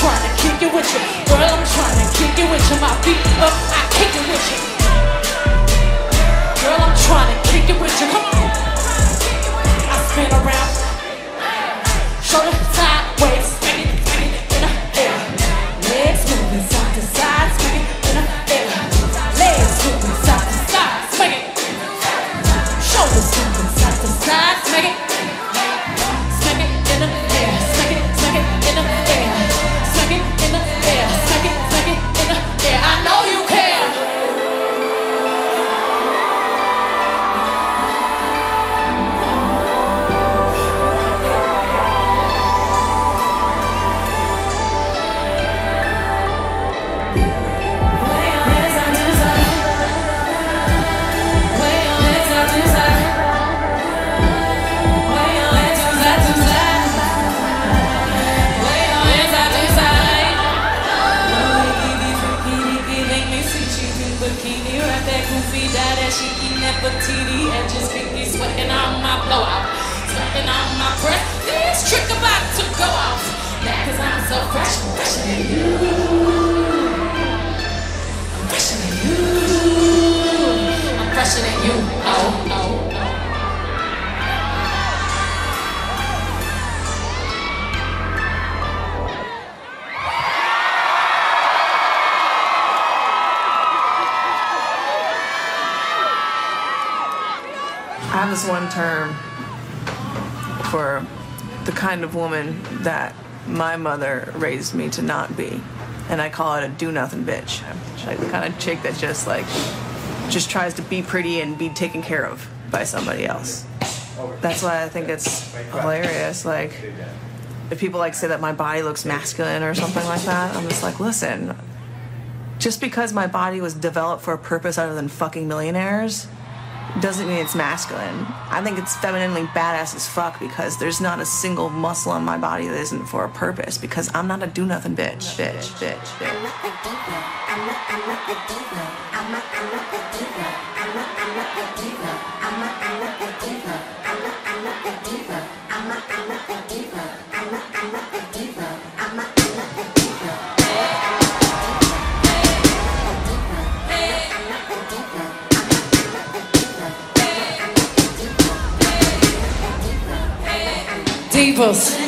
trying to kick it with you. Girl, I'm trying to kick it with you. My feet up, I kick it with you. Girl, I'm trying to kick it with you. Come on. I spin around. You. Oh, oh, oh. I have this one term for the kind of woman that my mother raised me to not be. And I call it a do nothing bitch. She's like the kind of chick that just like just tries to be pretty and be taken care of by somebody else. That's why I think it's hilarious. Like if people like say that my body looks masculine or something like that, I'm just like, listen, just because my body was developed for a purpose other than fucking millionaires doesn't mean it's masculine. I think it's femininely badass as fuck because there's not a single muscle on my body that isn't for a purpose because I'm not a do nothing bitch. Bitch, bitch, bitch. Divas. Do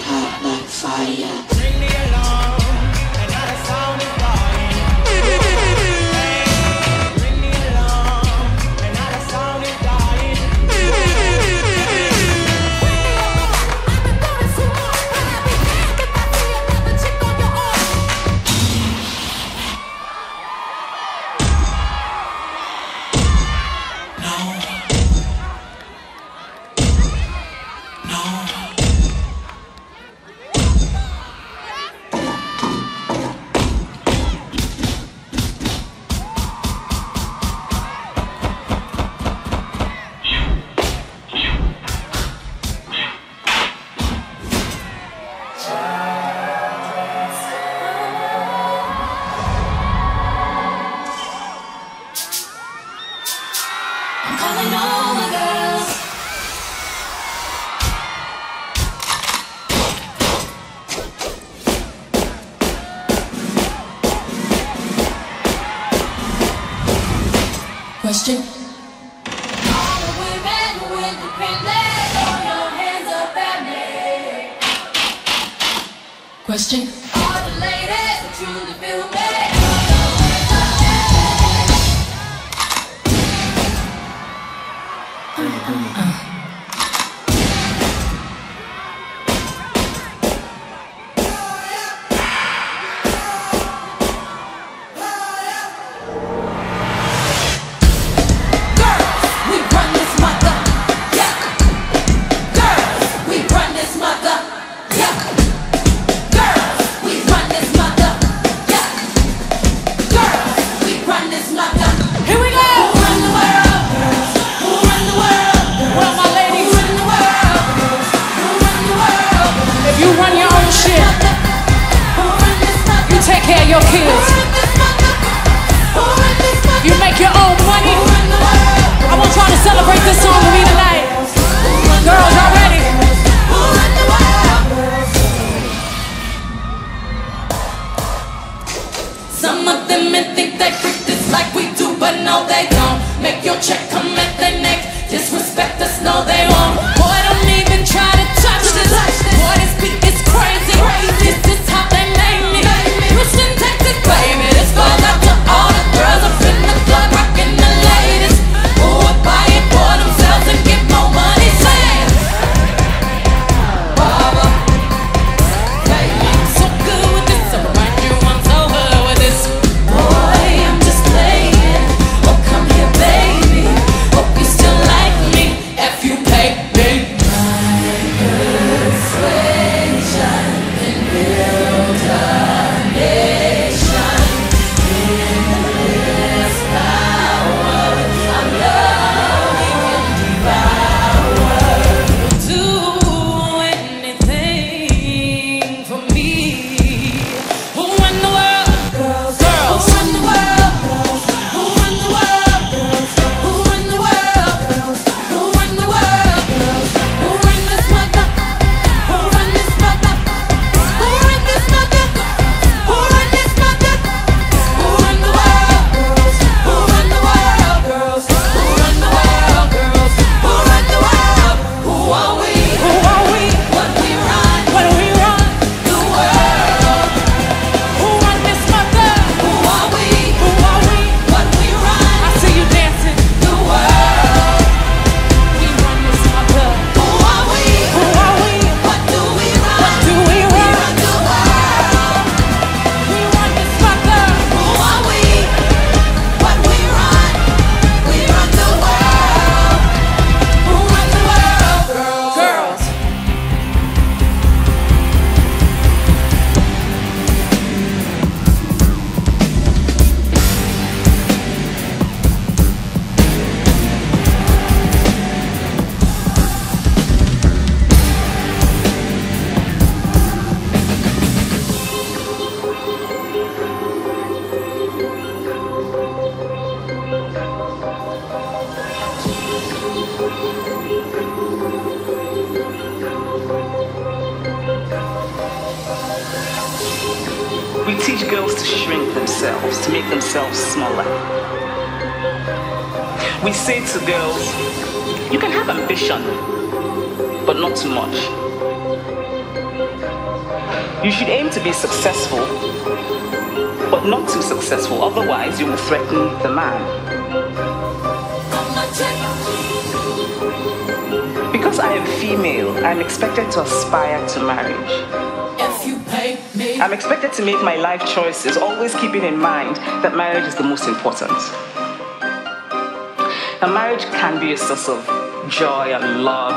hot like fire.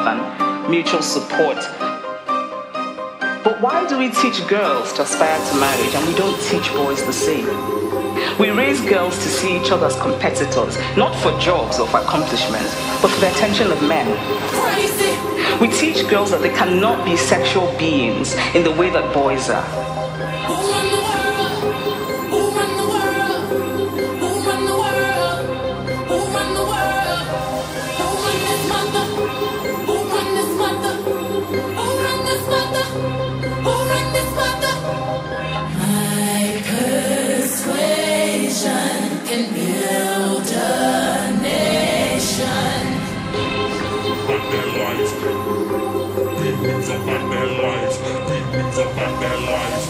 And mutual support. But why do we teach girls to aspire to marriage and we don't teach boys the same? We raise girls to see each other as competitors, not for jobs or for accomplishments, but for the attention of men. Crazy. We teach girls that they cannot be sexual beings in the way that boys are. lives. Lives.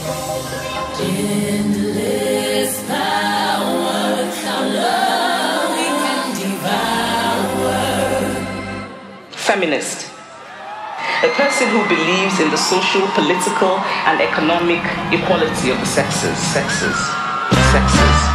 Endless power, love we can devour. Feminist. A person who believes in the social, political, and economic equality of the sexes, sexes, sexes.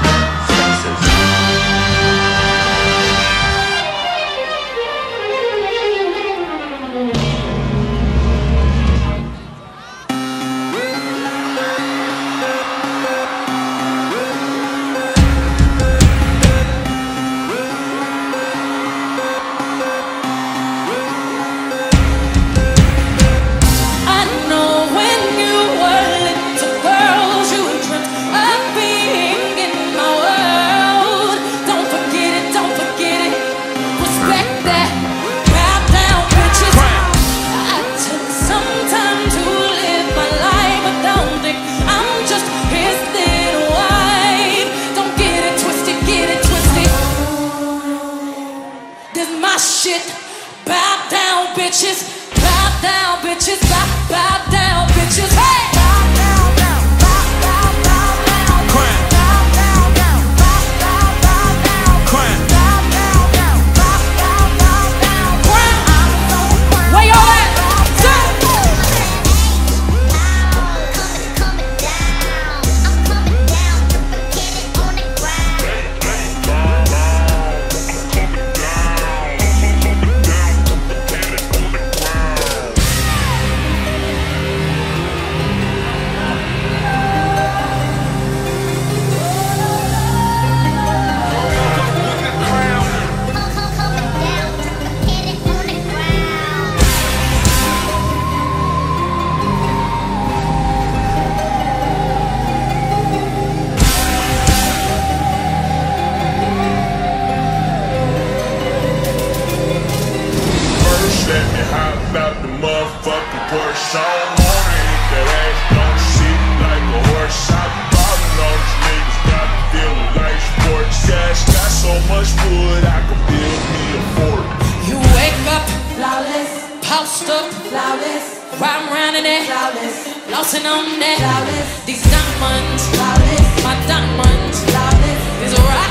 Post up. Flawless, ride around in it? Flawless, flossing on that. Flawless. These diamonds. Flawless, my diamonds. Flawless. Is a rock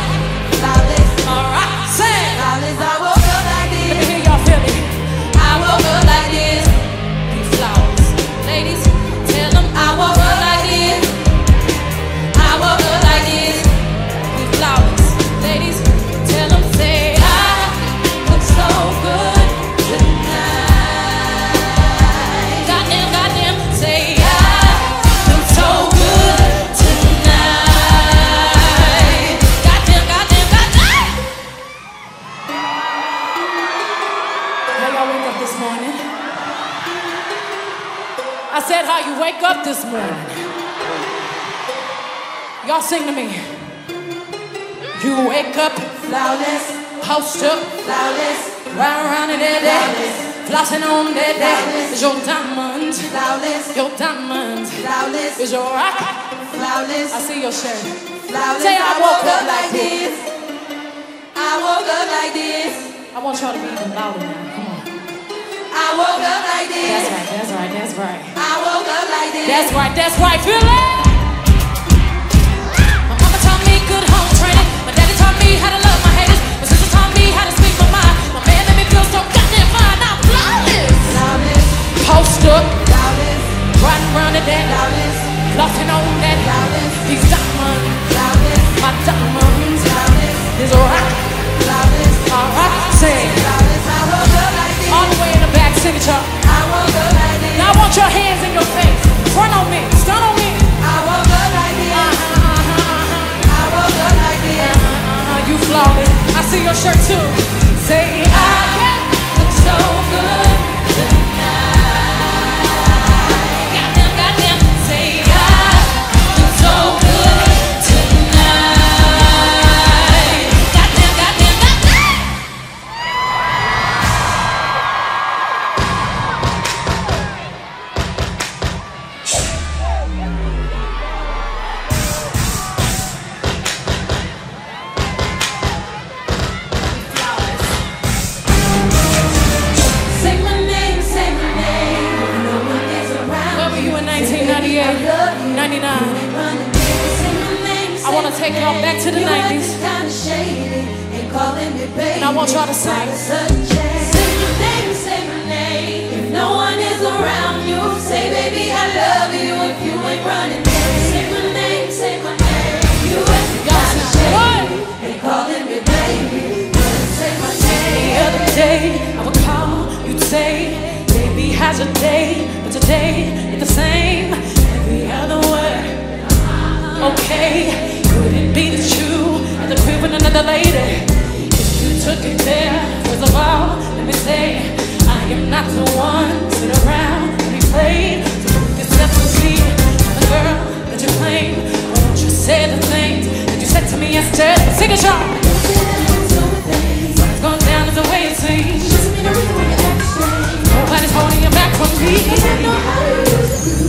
wake up this morning. Y'all sing to me. You wake up flawless, post up flawless, round around in that day, flossing on that day. Is your diamonds flawless? Your diamonds flawless. Is your rock flawless? I see your shirt. Flawless. Say I woke up like this. I woke up like this. I want y'all to be even louder now. Come on. I woke up like this. That's right. That's right. That's right. I woke up like this. That's right. That's right. Feel it. My mama taught me good home training. My daddy taught me how to love my haters. My sister taught me how to speak my mind. My man made me feel so goddamn fine. I'm flawless. Flawless. Post up. Flawless. Riding around the deck. Flossing on that. Flawless. These diamonds. My diamonds. Is a rock. A rock. Say. The way in the back, sing it, y'all. Now I want your hands in your face. Front on me. Stun on me. Uh-huh, uh-huh, uh-huh. You flawless. I see your shirt too. Say I look so good on, try to sing. Say my name, say my name. If no one is around you, say, baby, I love you if you ain't running. Say my name, say my name. You ain't got to shame. They calling me baby. Say my name. The I would call, you'd say, baby, has a day? But today, it's the same. Every other word, okay. Could it be that you had to with another lady? Took it there, first of all, let me say, I am not the one to sit around and be played. So prove yourself to be the girl that you claim. Don't you say the things that you said to me yesterday? Sing it, y'all. What's going down is the way it seems. Nobody's holding you back from me.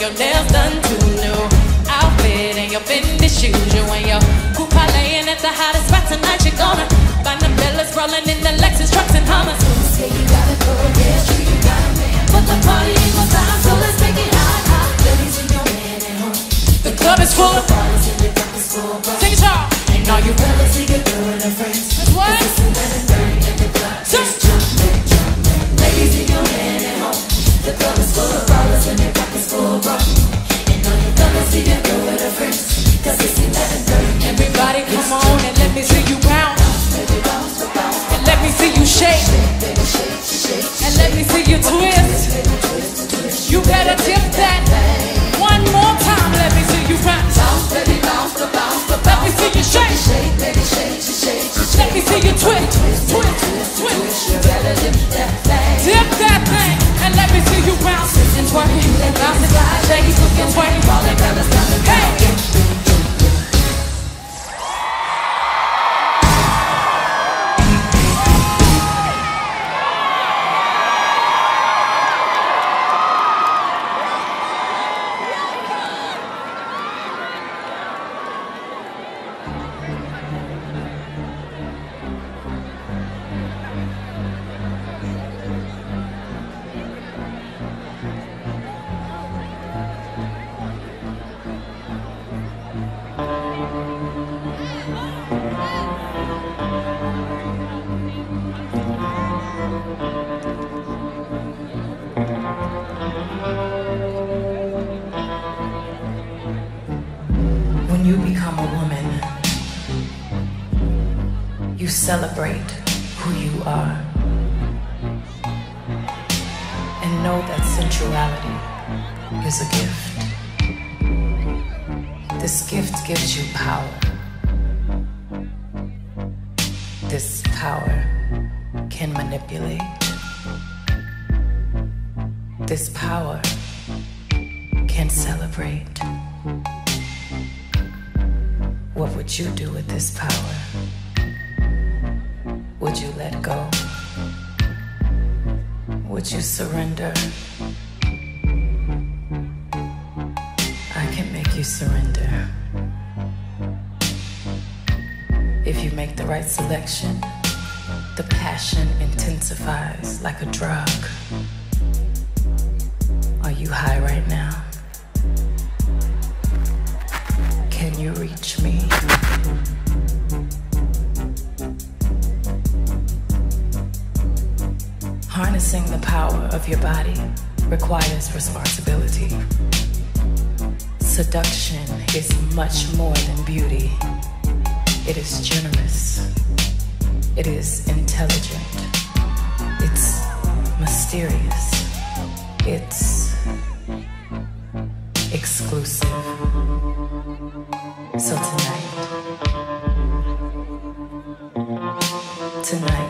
Your nails done too. New outfit and your Fendi shoes. You and your coupe laying at the hottest spot tonight. You're gonna find the fellas rolling in the Lexus trucks and Hummers. Say you got a girl, yeah, you got a man. But the party ain't gonna stop, so let's make it hot, hot. Let me see your man at home. The club is full and the cup is full Sing it, y'all. And all you fellas see your girl and her friends. better tip that. One more time, let me see you bounce. Bounce, baby, bounce, the bounce, the bounce. Let me see you shake. Shake, baby, shake, shake, shake. Let me see you twist, twist, twist, twist. You better dip that thing. Dip that thing, and let me see you bounce. Twist and twerk, bounce and slide, shake, twist and twerk. All the brothers, hey. Harnessing the power of your body requires responsibility. Seduction is much more than beauty. It is generous. It is intelligent. It's mysterious. It's exclusive. So tonight, tonight.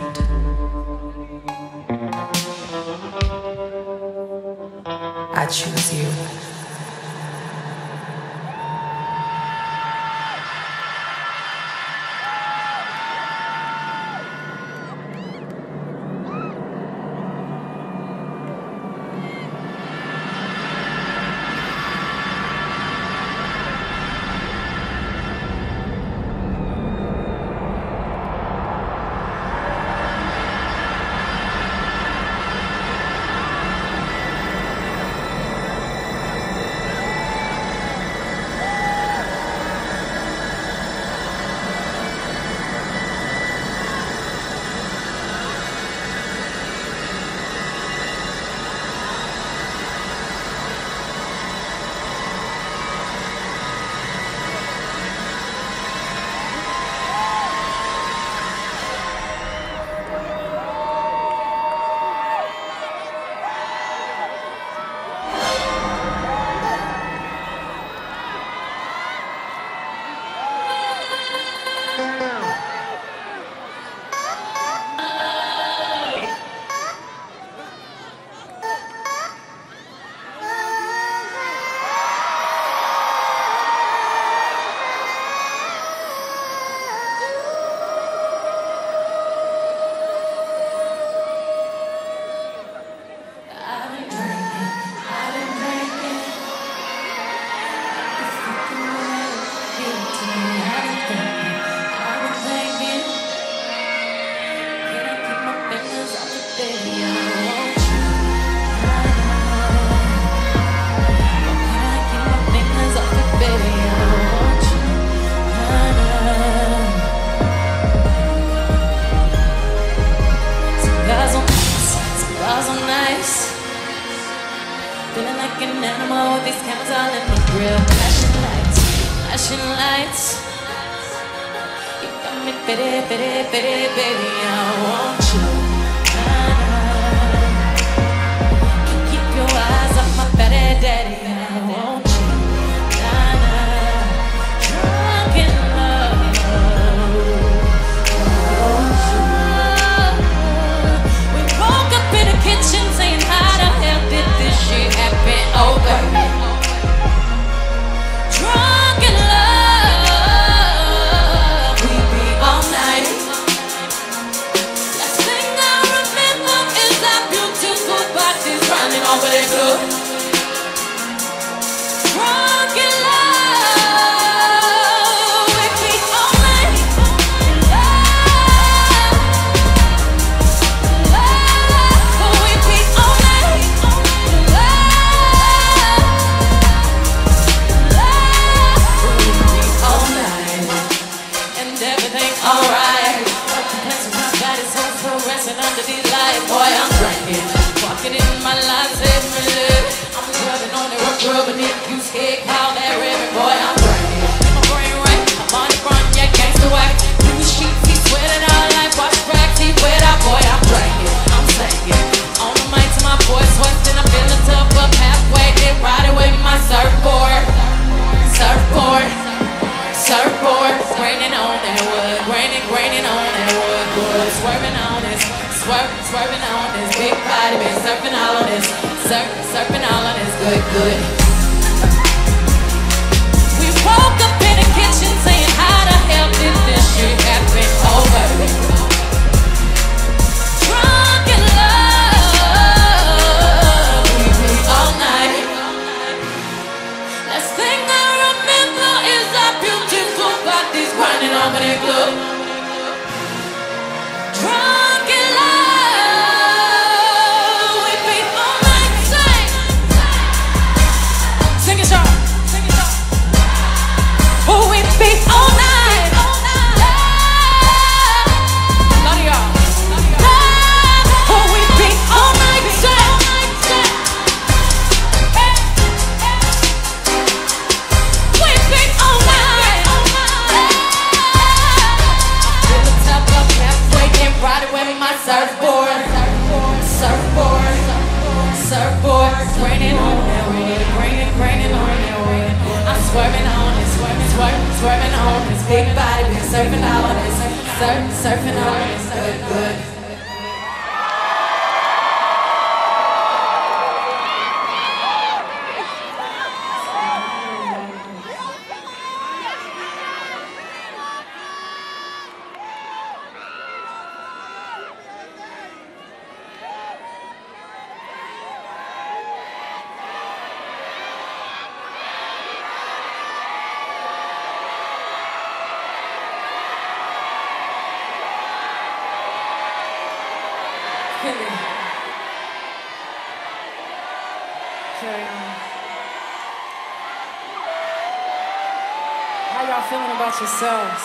about yourselves.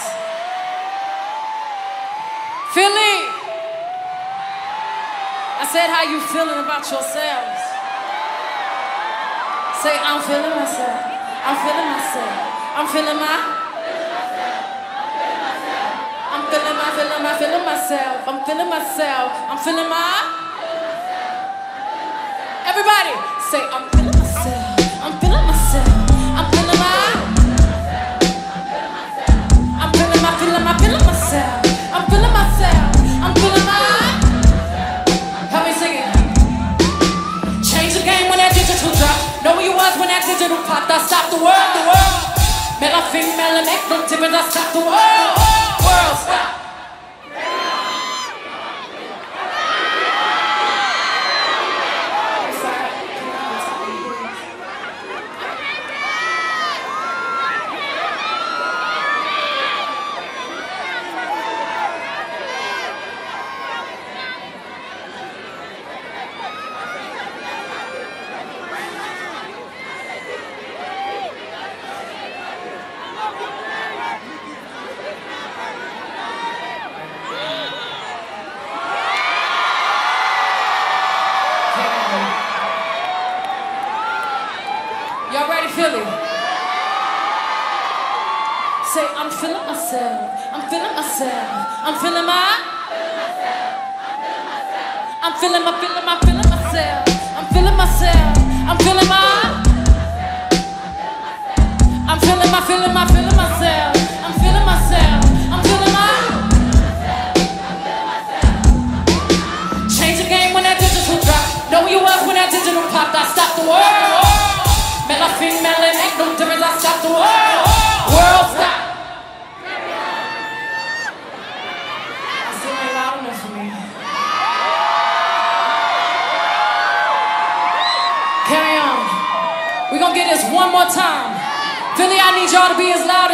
Philly, I said, how you feeling about yourselves? Say, I'm feeling myself. I'm feeling myself. I'm feeling my. I'm feeling my, feeling my, feeling myself. I'm feeling myself. I'm feeling my. Everybody, say, I'm stop the world, the world. Metal female and make don't tip it, I stop the world. World stop. is loud.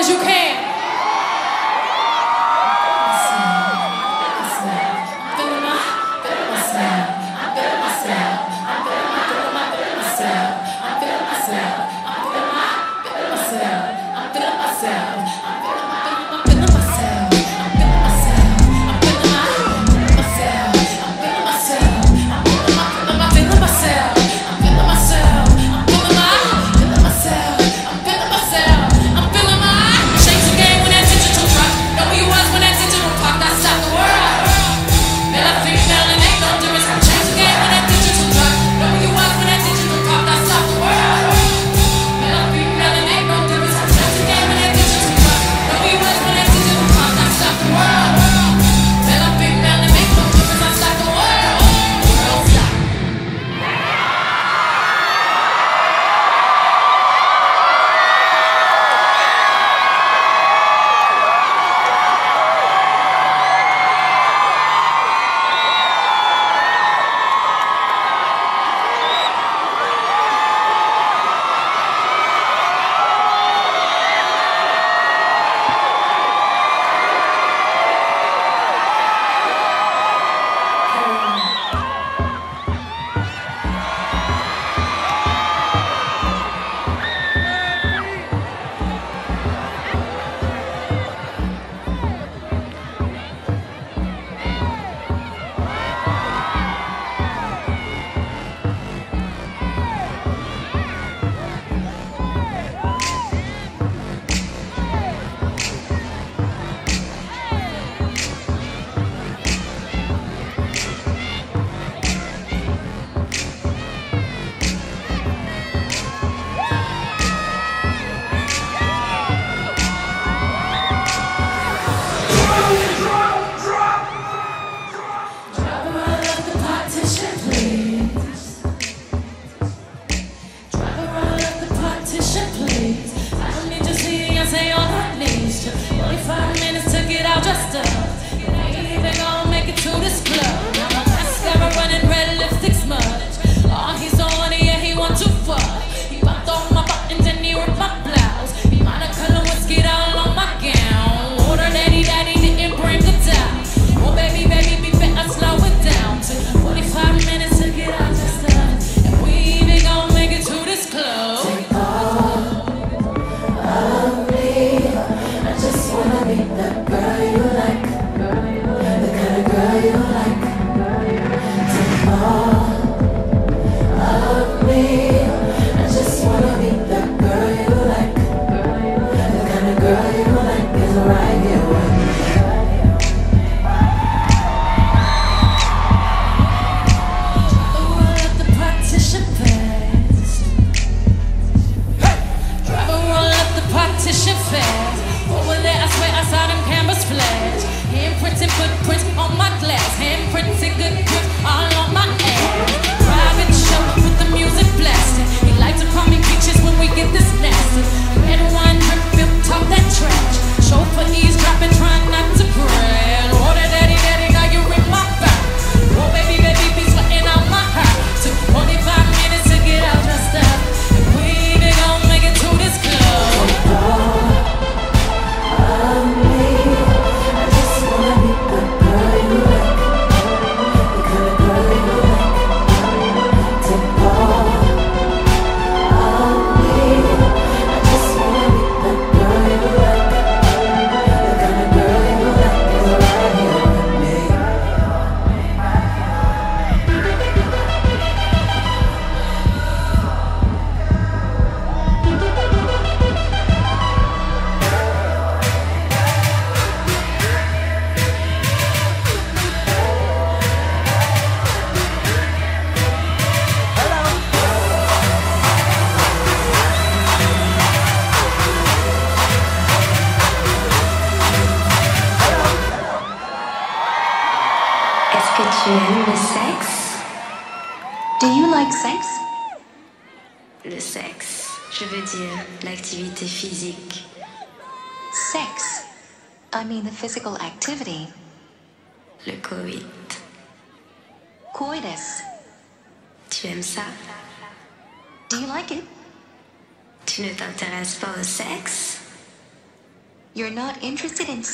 and footprints on my glass. Handprints and good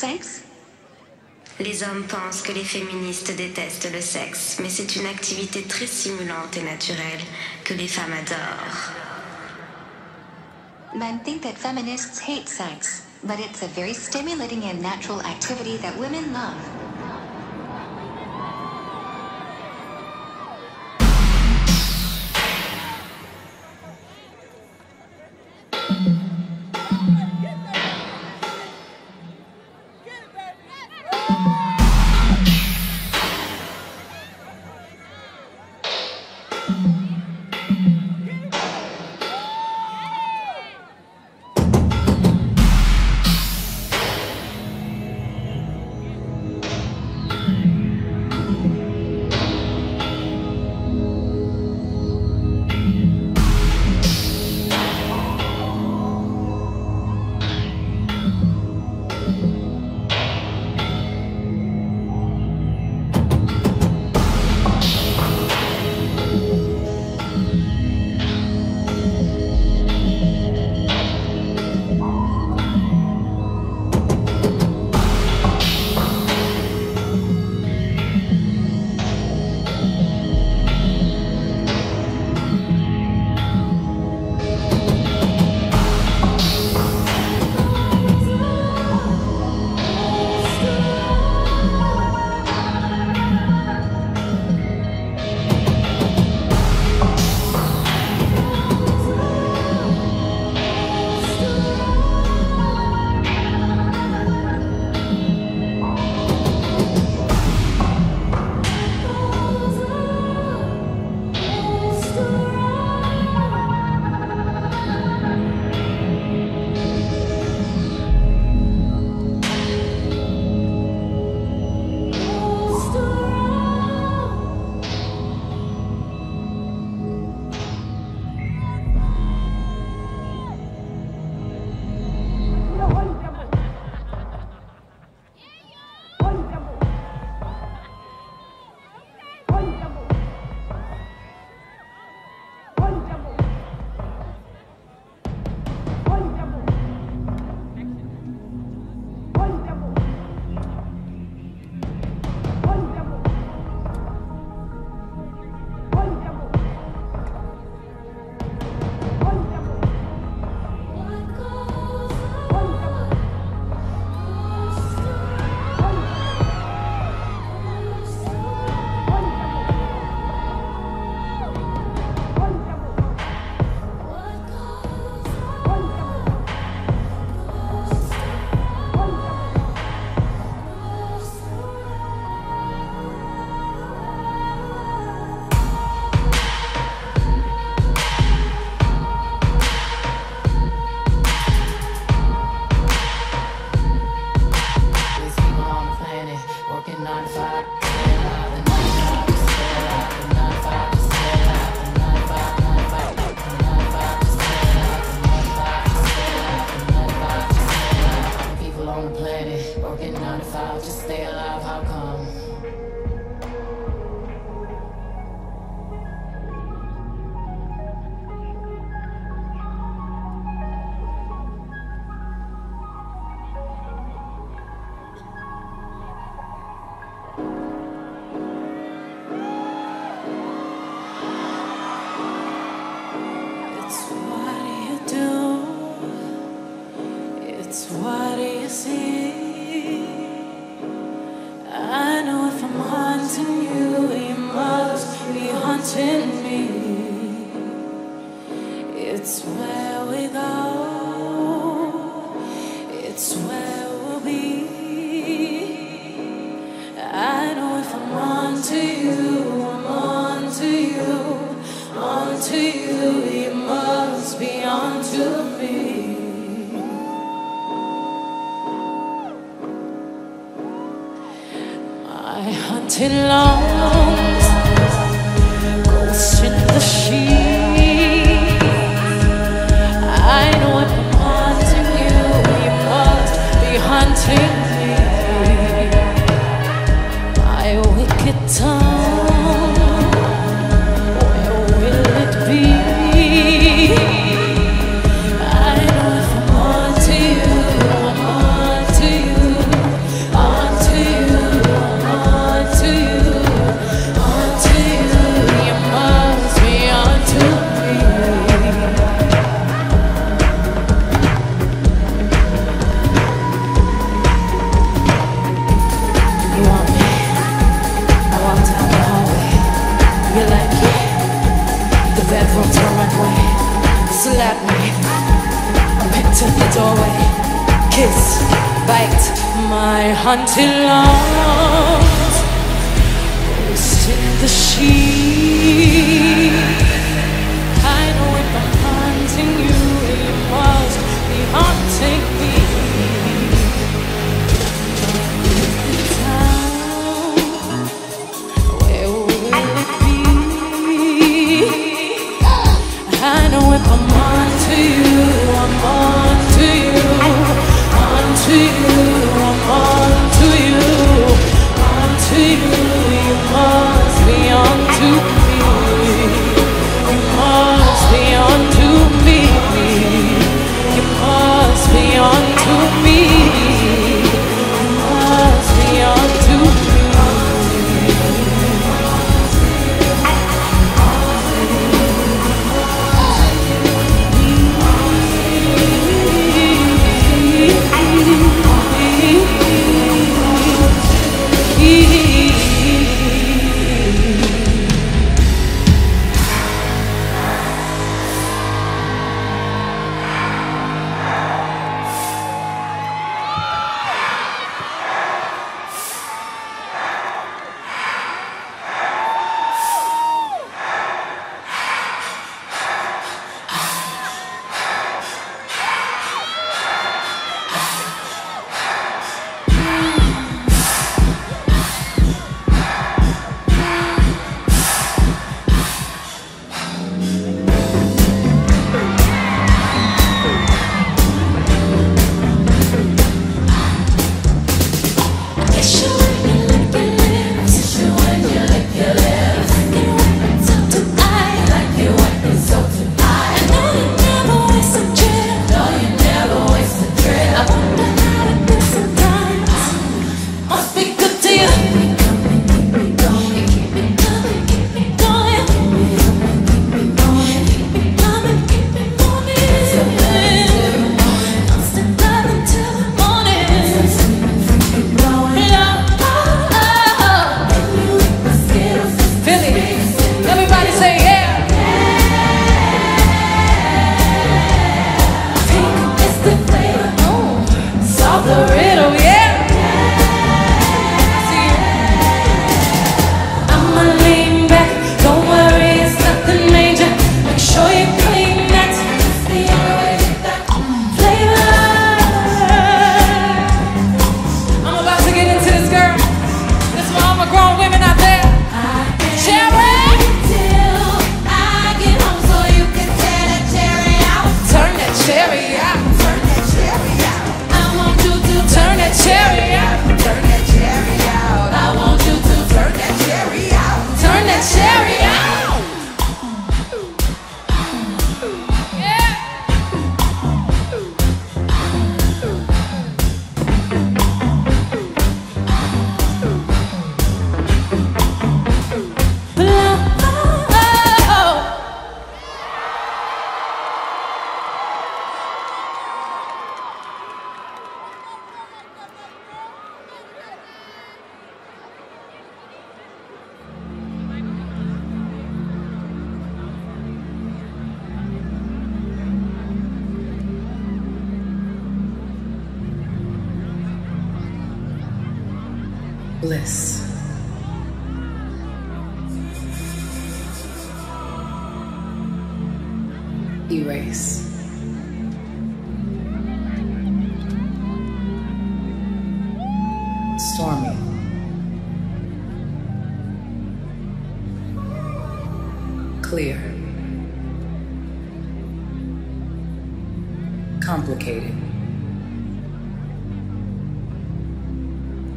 interested in sex? Les hommes pensent que les féministes détestent le sexe, mais c'est une activité très stimulante et naturelle que les femmes adorent. Men think that feminists hate sex, but it's a very stimulating and natural activity that women love. It's what you see? I know if I'm haunting you, you must be haunting me. It's where we go. It's where we'll be. I know if I'm on to you, I'm on to you, on to you, empty ghosts in the. I know I'm haunting you, hunting. my hunting longs Roasting the sheep I know if I'm hunting you It must be haunting me the Where will it be? I know if I'm on to you, I'm on to you, on to you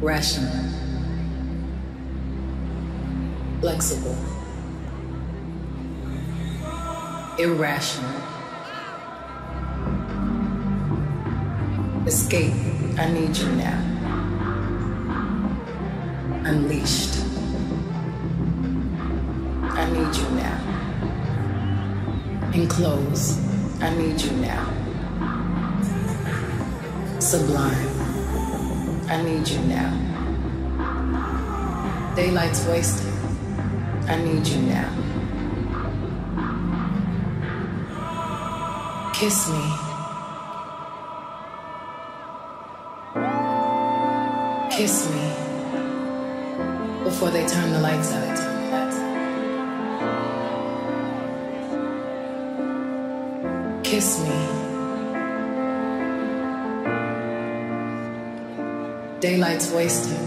rational, flexible, irrational. Escape, I need you now. Unleashed, I need you now. Enclose, I need you now. Sublime, I need you now. Daylight's wasted, I need you now. Kiss me. Kiss me before they turn the lights out. Kiss me. Daylight's wasted.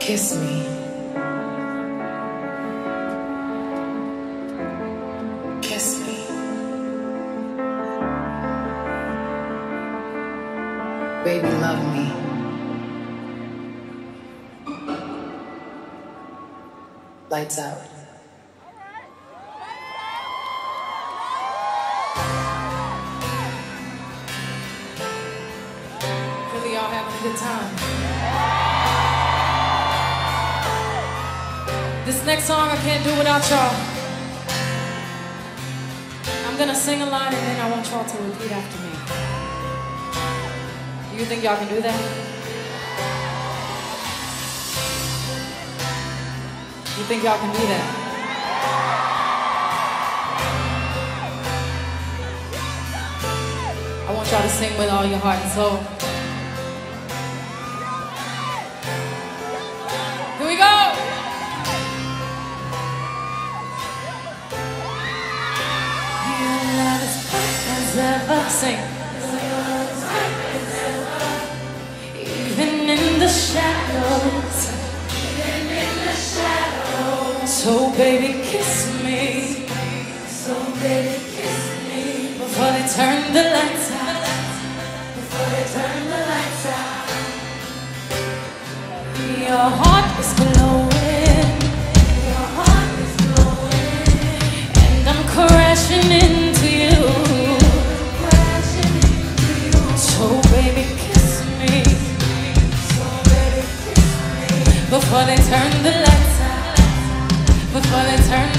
Kiss me. Kiss me. Baby, love me. Lights out. Can't do without y'all. I'm gonna sing a line and then I want y'all to repeat after me. You think y'all can do that? You think y'all can do that? I want y'all to sing with all your heart and soul.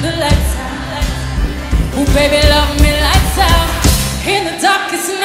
The lights out. Oh baby, love me lights out. In the darkest night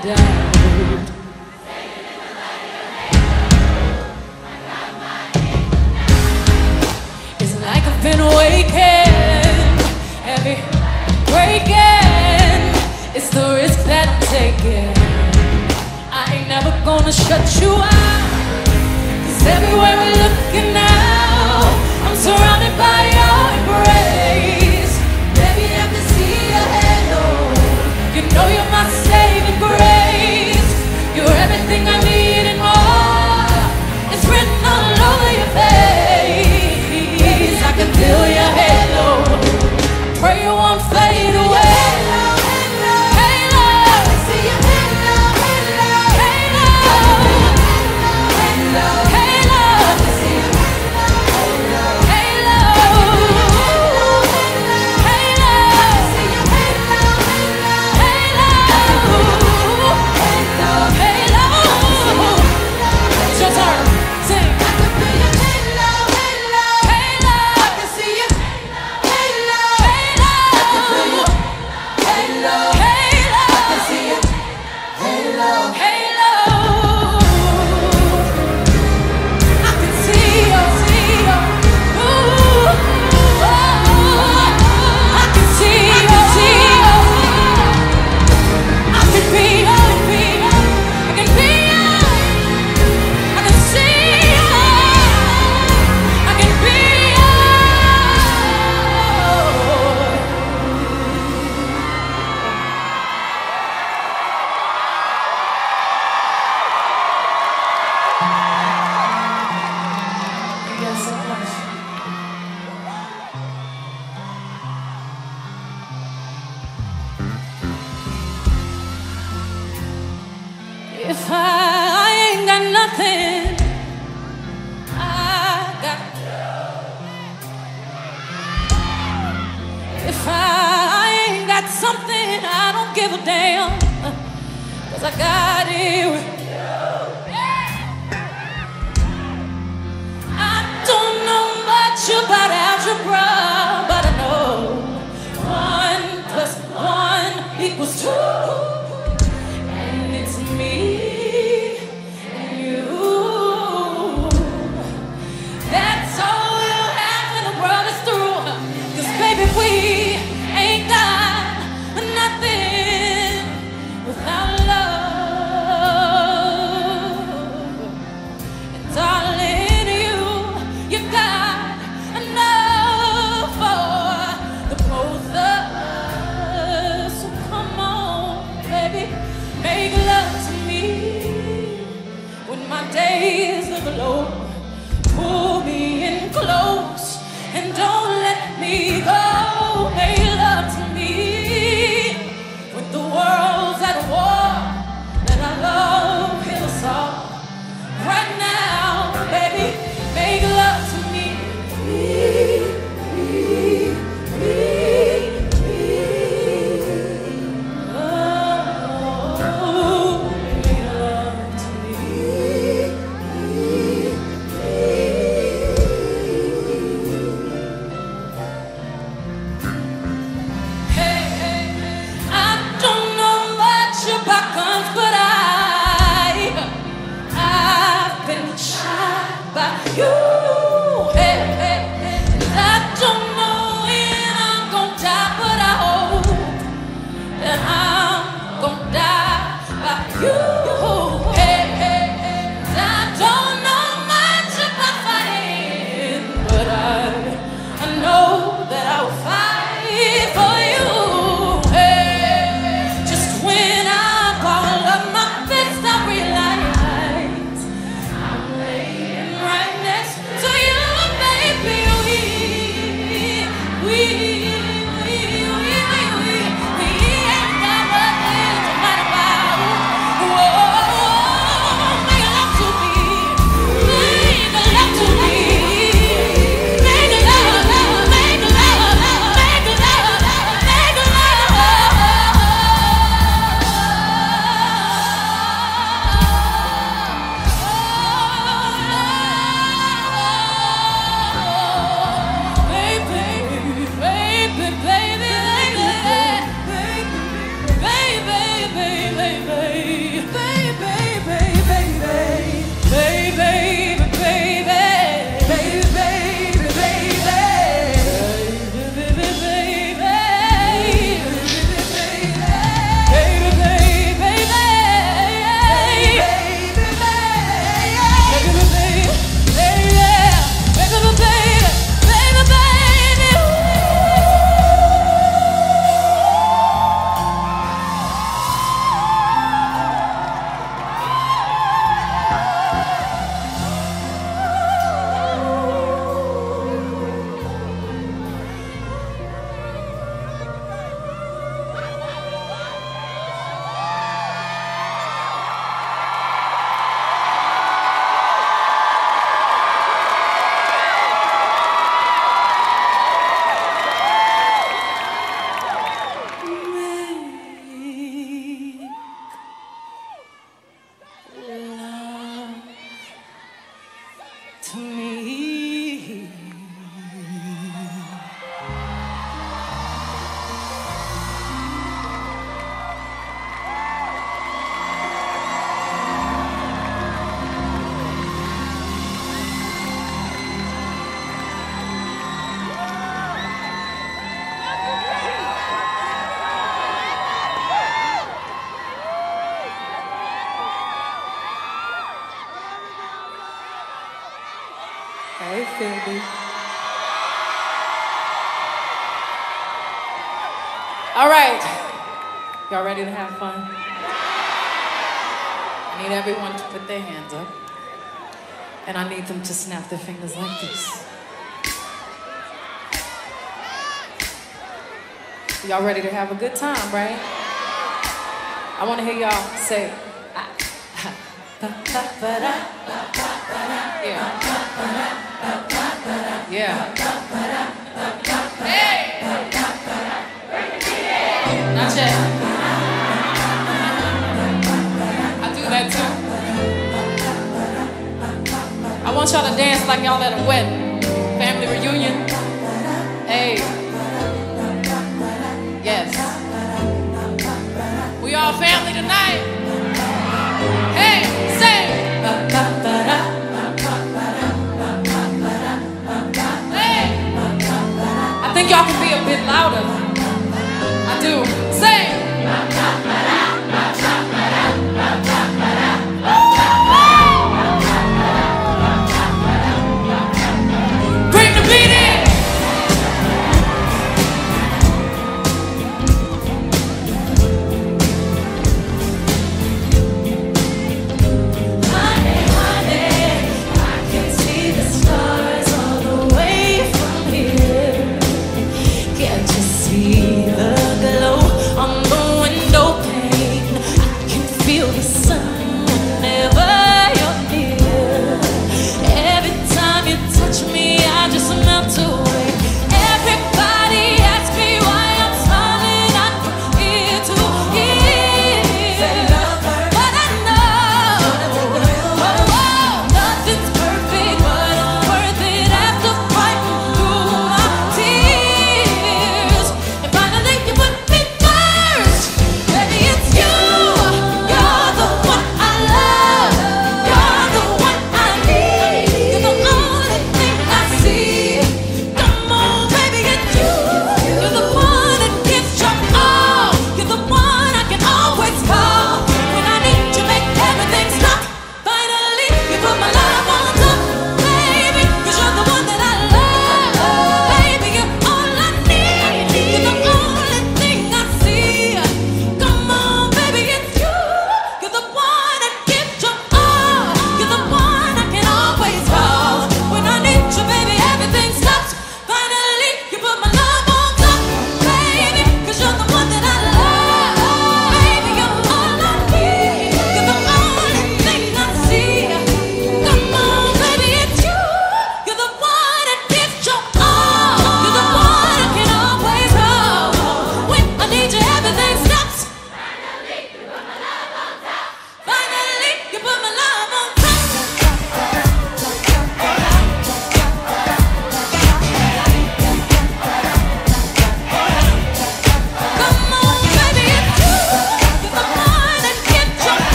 It's like I've been waking, breaking. It's the risk that I'm taking. I ain't never gonna shut you out. Cause everywhere we look And I need them to snap their fingers like this. Y'all ready to have a good time, right? I want to hear y'all say, ah, da. yeah. Yeah. Hey! Not yet. Want y'all to dance like y'all at a wedding, family reunion. Hey. Yes. We all family tonight. Hey, say. Hey. I think y'all can be a bit louder.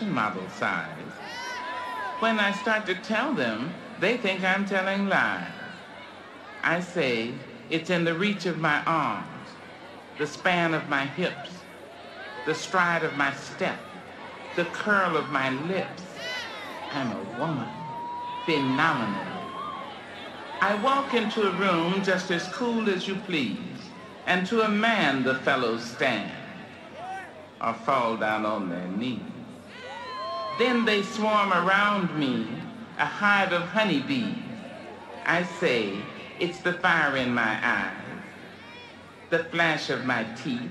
Fashion model size. When I start to tell them, they think I'm telling lies. I say it's in the reach of my arms, the span of my hips, the stride of my step, the curl of my lips. I'm a woman, phenomenal. I walk into a room just as cool as you please, and to a man the fellows stand or fall down on their knees. Then they swarm around me, a hive of honeybees. I say, it's the fire in my eyes, the flash of my teeth,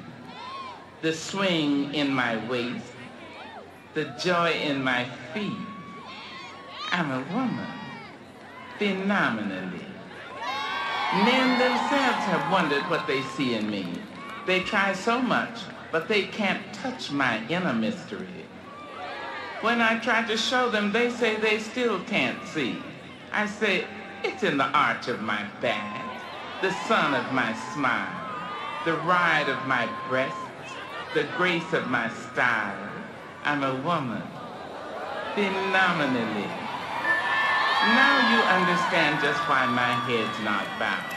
the swing in my waist, the joy in my feet. I'm a woman phenomenally. Men themselves have wondered what they see in me. They try so much, but they can't touch my inner mystery. When I try to show them, they say they still can't see. I say, it's in the arch of my back, the sun of my smile, the ride of my breasts, the grace of my style. I'm a woman, phenomenally. Now you understand just why my head's not bowed.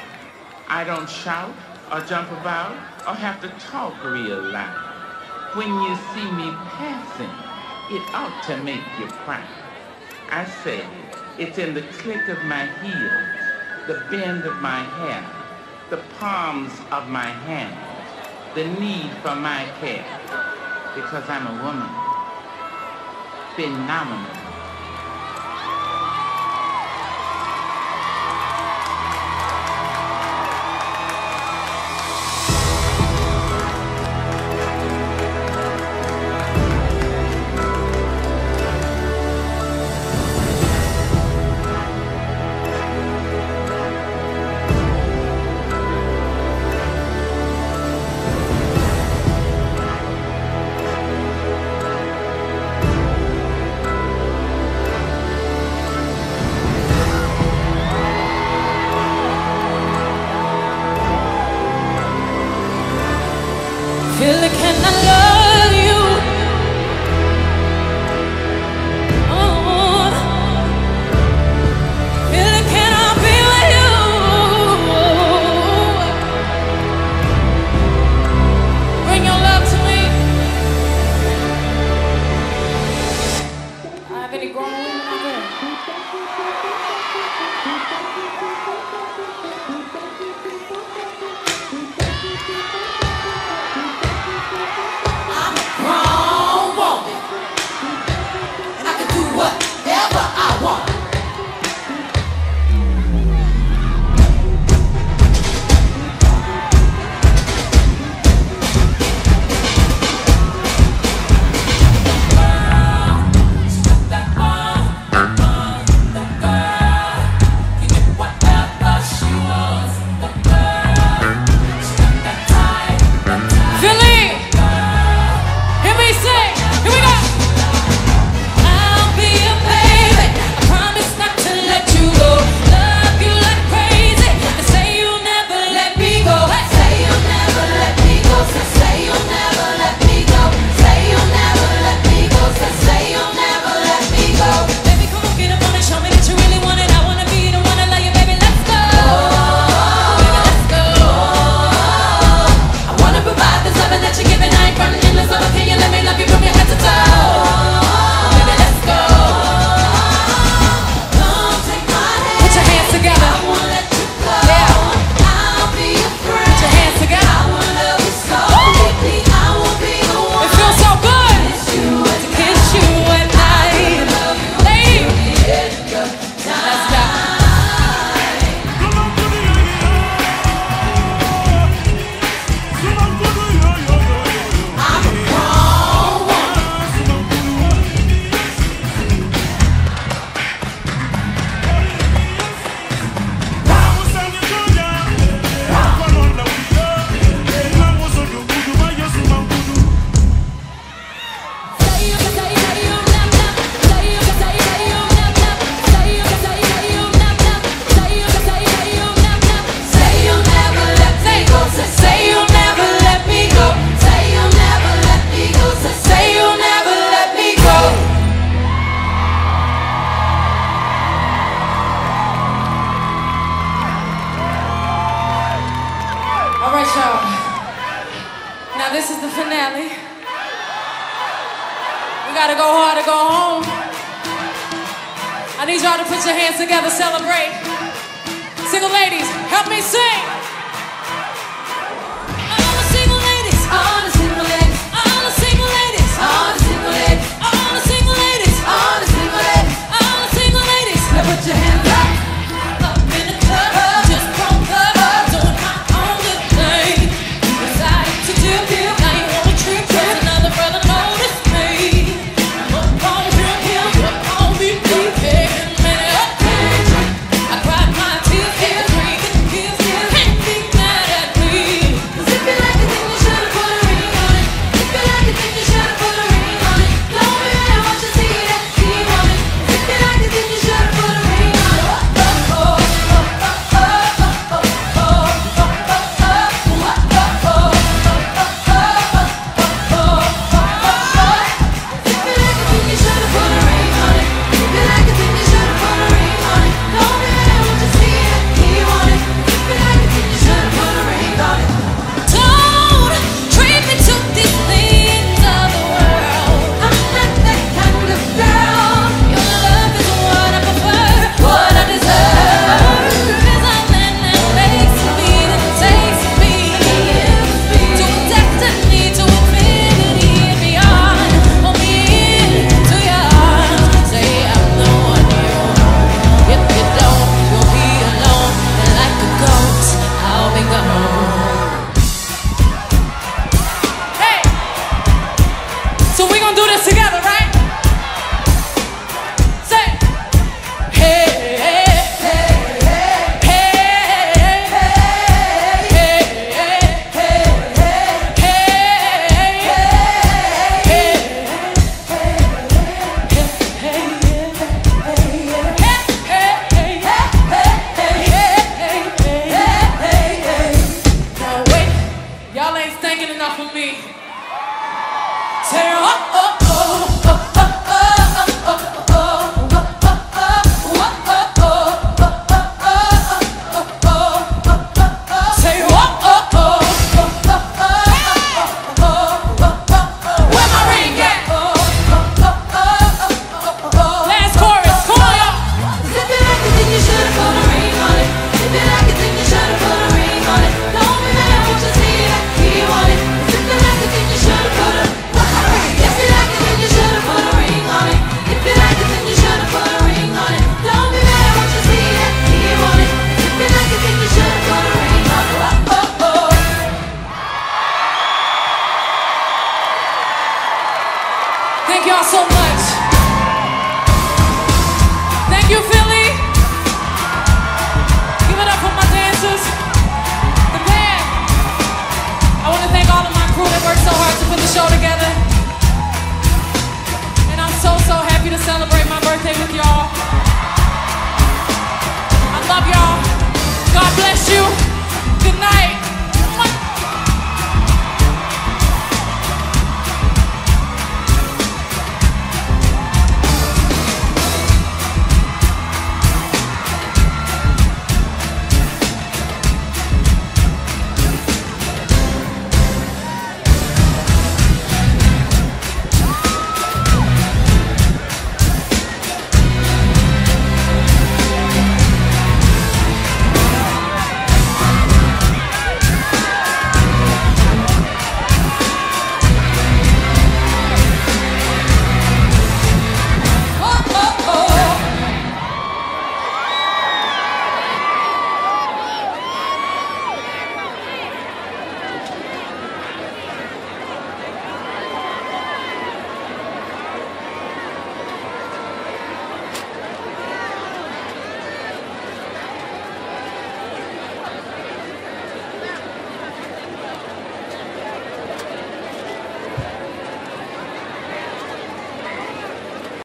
I don't shout or jump about or have to talk real loud. When you see me passing, it ought to make you cry, I say, it's in the click of my heels, the bend of my hair, the palms of my hands, the need for my care, because I'm a woman. Phenomenal.